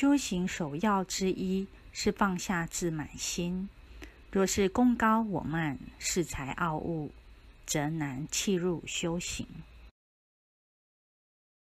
修行首要之一是放下自满心。若是功高我慢恃才傲物则难弃入修行。